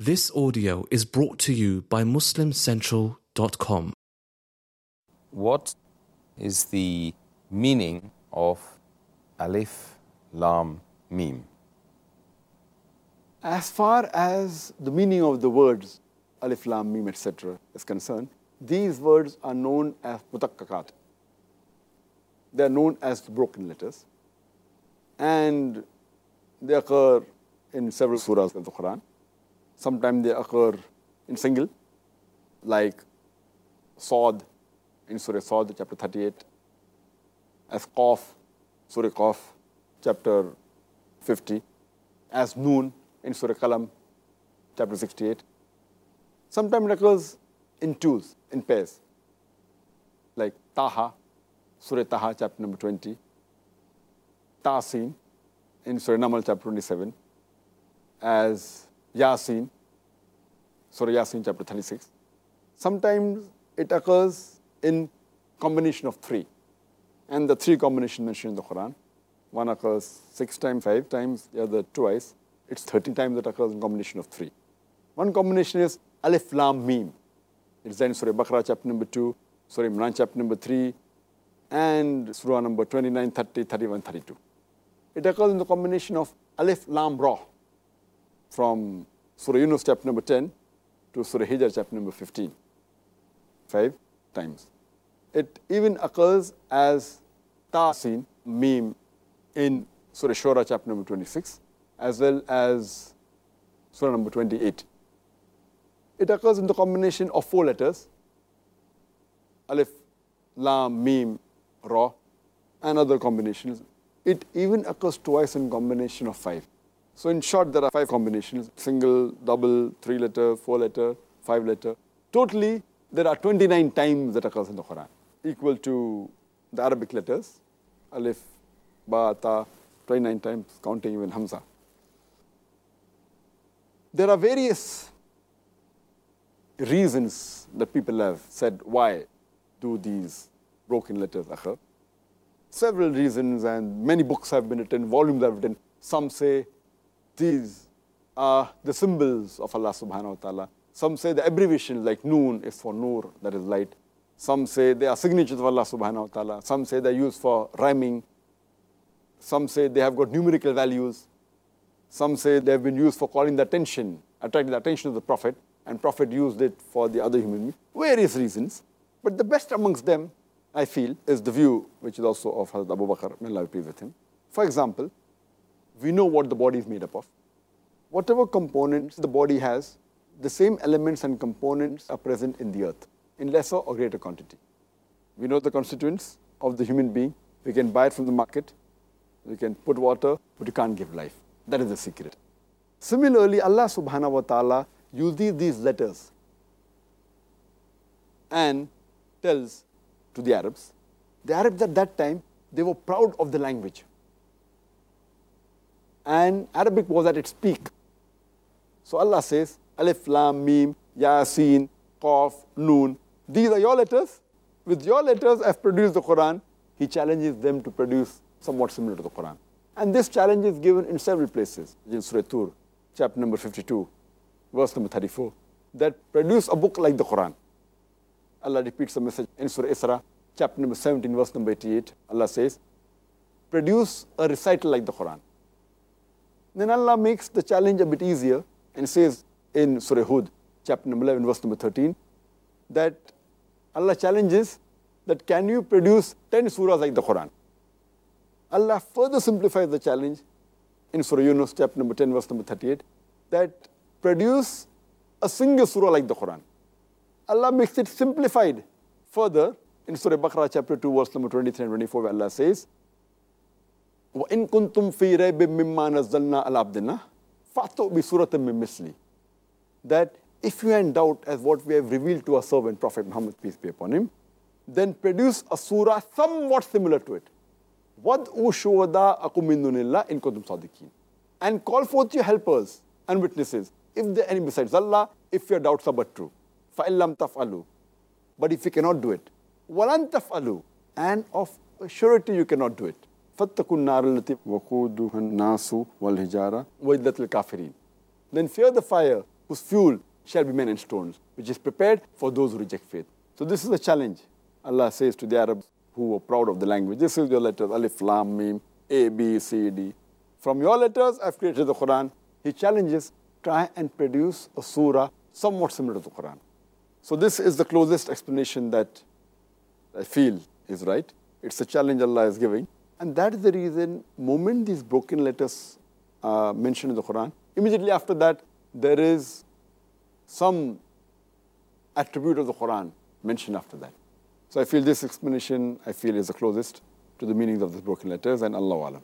This audio is brought to you by MuslimCentral.com. What is the meaning of Alif Lam Mim? As far as the meaning of the words Alif Lam Mim, etc., is concerned, these words are known as muqatta'at. They are known as the broken letters. And they occur in several surahs of the Quran. Sometimes they occur in single, like Sod in Surah Sod, chapter 38, as Qaf, Surah Qaf, chapter 50, as Noon in Surah Qalam, chapter 68. Sometimes it occurs in twos, in pairs, like Taha, Surah Taha, chapter number 20, Tasin in Surah Namal, chapter 27, as Yasin, Surah Yasin, chapter 36. Sometimes it occurs in combination of three. And the three combination mentioned in the Quran. One occurs six times, five times, the other twice. It's 13 times that occurs in combination of three. One combination is Alif Lam Mim. It's there in Surah Baqarah, chapter number 2, Surah Imran, chapter number 3, and Surah number 29, 30, 31, 32. It occurs in the combination of Alif Lam Ra from Surah Yunus, chapter number 10, to Surah Hijr, chapter number 15. Five times. It even occurs as Tasin, Mim, in Surah Shura, chapter number 26, as well as Surah number 28. It occurs in the combination of four letters, Alif, Lam, Mim, Ra, and other combinations. It even occurs twice in combination of five. So in short, there are five combinations, single, double, three letter, four letter, five letter. Totally, there are 29 times that occurs in the Quran, equal to the Arabic letters, Alif, Ba, Ta, 29 times, counting even Hamza. There are various reasons that people have said why do these broken letters occur. Several reasons and many books have been written, volumes have been written. Some say these are the symbols of Allah subhanahu wa ta'ala. Some say the abbreviation like Noon is for Nur, that is light. Some say they are signatures of Allah subhanahu wa ta'ala. Some say they're used for rhyming. Some say they have got numerical values. Some say they have been used for calling the attention, attracting the attention of the Prophet, and Prophet used it for the other human beings. Various reasons. But the best amongst them, I feel, is the view which is also of Hazrat Abu Bakr, may Allah be with him. For example, we know what the body is made up of. Whatever components the body has, the same elements and components are present in the earth in lesser or greater quantity. We know the constituents of the human being. We can buy it from the market. We can put water, but you can't give life. That is the secret. Similarly, Allah subhanahu wa ta'ala uses these letters and tells to the Arabs. The Arabs at that time, they were proud of the language. And Arabic was at its peak. So Allah says, Alif, Lam, Mim, Yasin, Qaf, Noon. These are your letters. With your letters, I've produced the Quran. He challenges them to produce somewhat similar to the Quran. And this challenge is given in several places. In Surah Tur, chapter number 52, verse number 34, that produce a book like the Quran. Allah repeats the message in Surah Isra, chapter number 17, verse number 88. Allah says, produce a recital like the Quran. Then Allah makes the challenge a bit easier and says in Surah Hud, chapter number 11, verse number 13, that Allah challenges that can you produce 10 surahs like the Quran? Allah further simplifies the challenge in Surah Yunus, chapter number 10, verse number 38, that produce a single surah like the Quran. Allah makes it simplified further in Surah Baqarah, chapter 2, verse number 23 and 24, where Allah says, وَإِن كُنْتُمْ فِي رَيْبٍ مِّمَّا نَزَّلْنَا عَلَى عَبْدِنَا فَأْتُوا بِسُورَةٍ مِّن مِثْلِهِ That if you are in doubt as what we have revealed to our servant, Prophet Muhammad, peace be upon him, then produce a surah somewhat similar to it. وَدْعُوا شُهَدَاءَكُم مِّن دُونِ اللَّهِ إِن كُنتُمْ صَادِقِينَ And call forth your helpers and witnesses, if there are any besides Allah, if your doubts are but true. فَإِن لَّمْ تَفْعَلُوا But if you cannot do it, وَلَن تَفْعَلُوا And of surety you cannot do it. فَاتَّقُوا النَّارَ الَّتِي وَقُودُهَا النَّاسُ وَالْحِجَارَةُ وَإِدَّةِ الْكَافِرِينَ Then fear the fire whose fuel shall be men and stones, which is prepared for those who reject faith. So this is a challenge. Allah says to the Arabs who were proud of the language, this is your letters, Alif, Lam, Mim, A, B, C, D. From your letters, I've created the Quran. He challenges, try and produce a surah somewhat similar to the Quran. So this is the closest explanation that I feel is right. It's a challenge Allah is giving. And that is the reason, moment these broken letters are mentioned in the Quran, immediately after that, there is some attribute of the Quran mentioned after that. So I feel this explanation, I feel, is the closest to the meanings of the broken letters, and Allah Alam.